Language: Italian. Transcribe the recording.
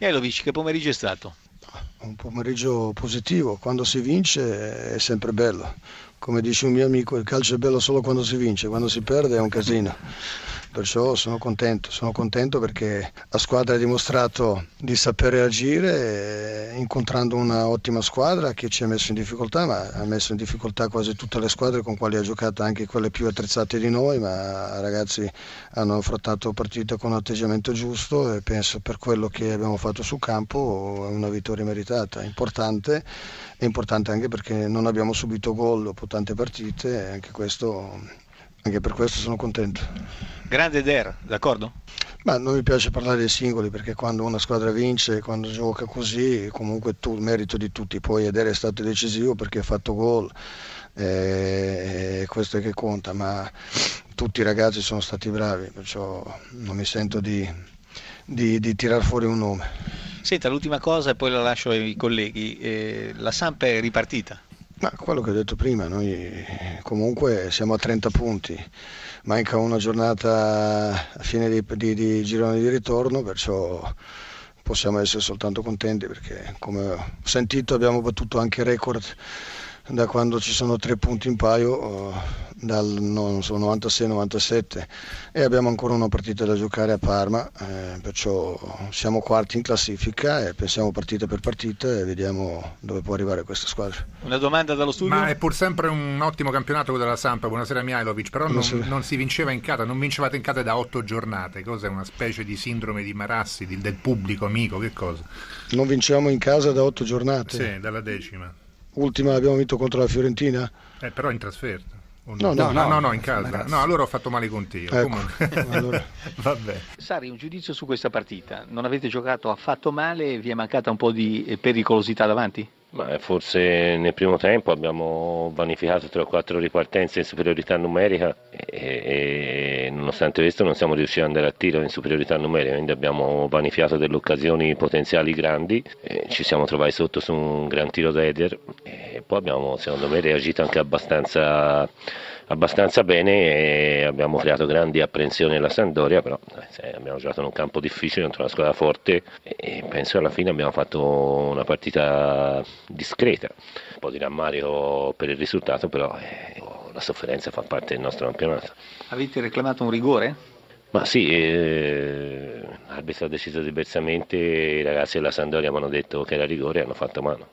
Elovic, che pomeriggio è stato? Un pomeriggio positivo, quando si vince è sempre bello. Come dice un mio amico, il calcio è bello solo quando si vince, quando si perde è un casino perciò sono contento, sono contento perché la squadra ha dimostrato di saper reagire eh, incontrando una ottima squadra che ci ha messo in difficoltà, ma ha messo in difficoltà quasi tutte le squadre con quali ha giocato, anche quelle più attrezzate di noi, ma i ragazzi hanno affrontato partita con un atteggiamento giusto e penso per quello che abbiamo fatto sul campo è una vittoria meritata, importante, è importante anche perché non abbiamo subito gol dopo tante partite e anche questo anche per questo sono contento. Grande Der, d'accordo? Ma non mi piace parlare dei singoli perché quando una squadra vince, quando gioca così, comunque tu, il merito di tutti. Poi Eder è stato decisivo perché ha fatto gol, e questo è che conta, ma tutti i ragazzi sono stati bravi, perciò non mi sento di, di, di tirar fuori un nome. Senta, l'ultima cosa e poi la lascio ai colleghi. Eh, la Samp è ripartita. Ma quello che ho detto prima, noi comunque siamo a 30 punti, manca una giornata a fine di, di, di girone di ritorno, perciò possiamo essere soltanto contenti perché come ho sentito abbiamo battuto anche record da quando ci sono tre punti in paio, eh, dal non so, 96-97 e abbiamo ancora una partita da giocare a Parma, eh, perciò siamo quarti in classifica e pensiamo partita per partita e vediamo dove può arrivare questa squadra. Una domanda dallo studio? Ma è pur sempre un ottimo campionato quello della Sampa, buonasera Mihailovic, però non, non, si vinceva in casa, non vincevate in casa da otto giornate, cos'è una specie di sindrome di Marassi, del pubblico amico, che cosa? Non vinciamo in casa da otto giornate? Sì, dalla decima. Ultima abbiamo vinto contro la Fiorentina? Eh, però in trasferta. No, no, no, no, no, in casa. No, allora ho fatto male con te. Ecco. allora. Vabbè. Sari, un giudizio su questa partita. Non avete giocato affatto male, vi è mancata un po' di pericolosità davanti? Ma forse nel primo tempo abbiamo vanificato 3 o 4 ripartenze in superiorità numerica e, e, nonostante questo non siamo riusciti ad andare a tiro in superiorità numerica, quindi abbiamo vanificato delle occasioni potenziali grandi, ci siamo trovati sotto su un gran tiro d'Eder e poi abbiamo secondo me reagito anche abbastanza abbastanza bene e abbiamo creato grandi apprensioni alla Sandoria, però eh, abbiamo giocato in un campo difficile contro una squadra forte e penso alla fine abbiamo fatto una partita discreta. Un po' di rammarico per il risultato, però eh, la sofferenza fa parte del nostro campionato. Avete reclamato un rigore? Ma sì, eh, l'arbitro ha deciso diversamente, i ragazzi della Sandoria mi hanno detto che era rigore e hanno fatto mano.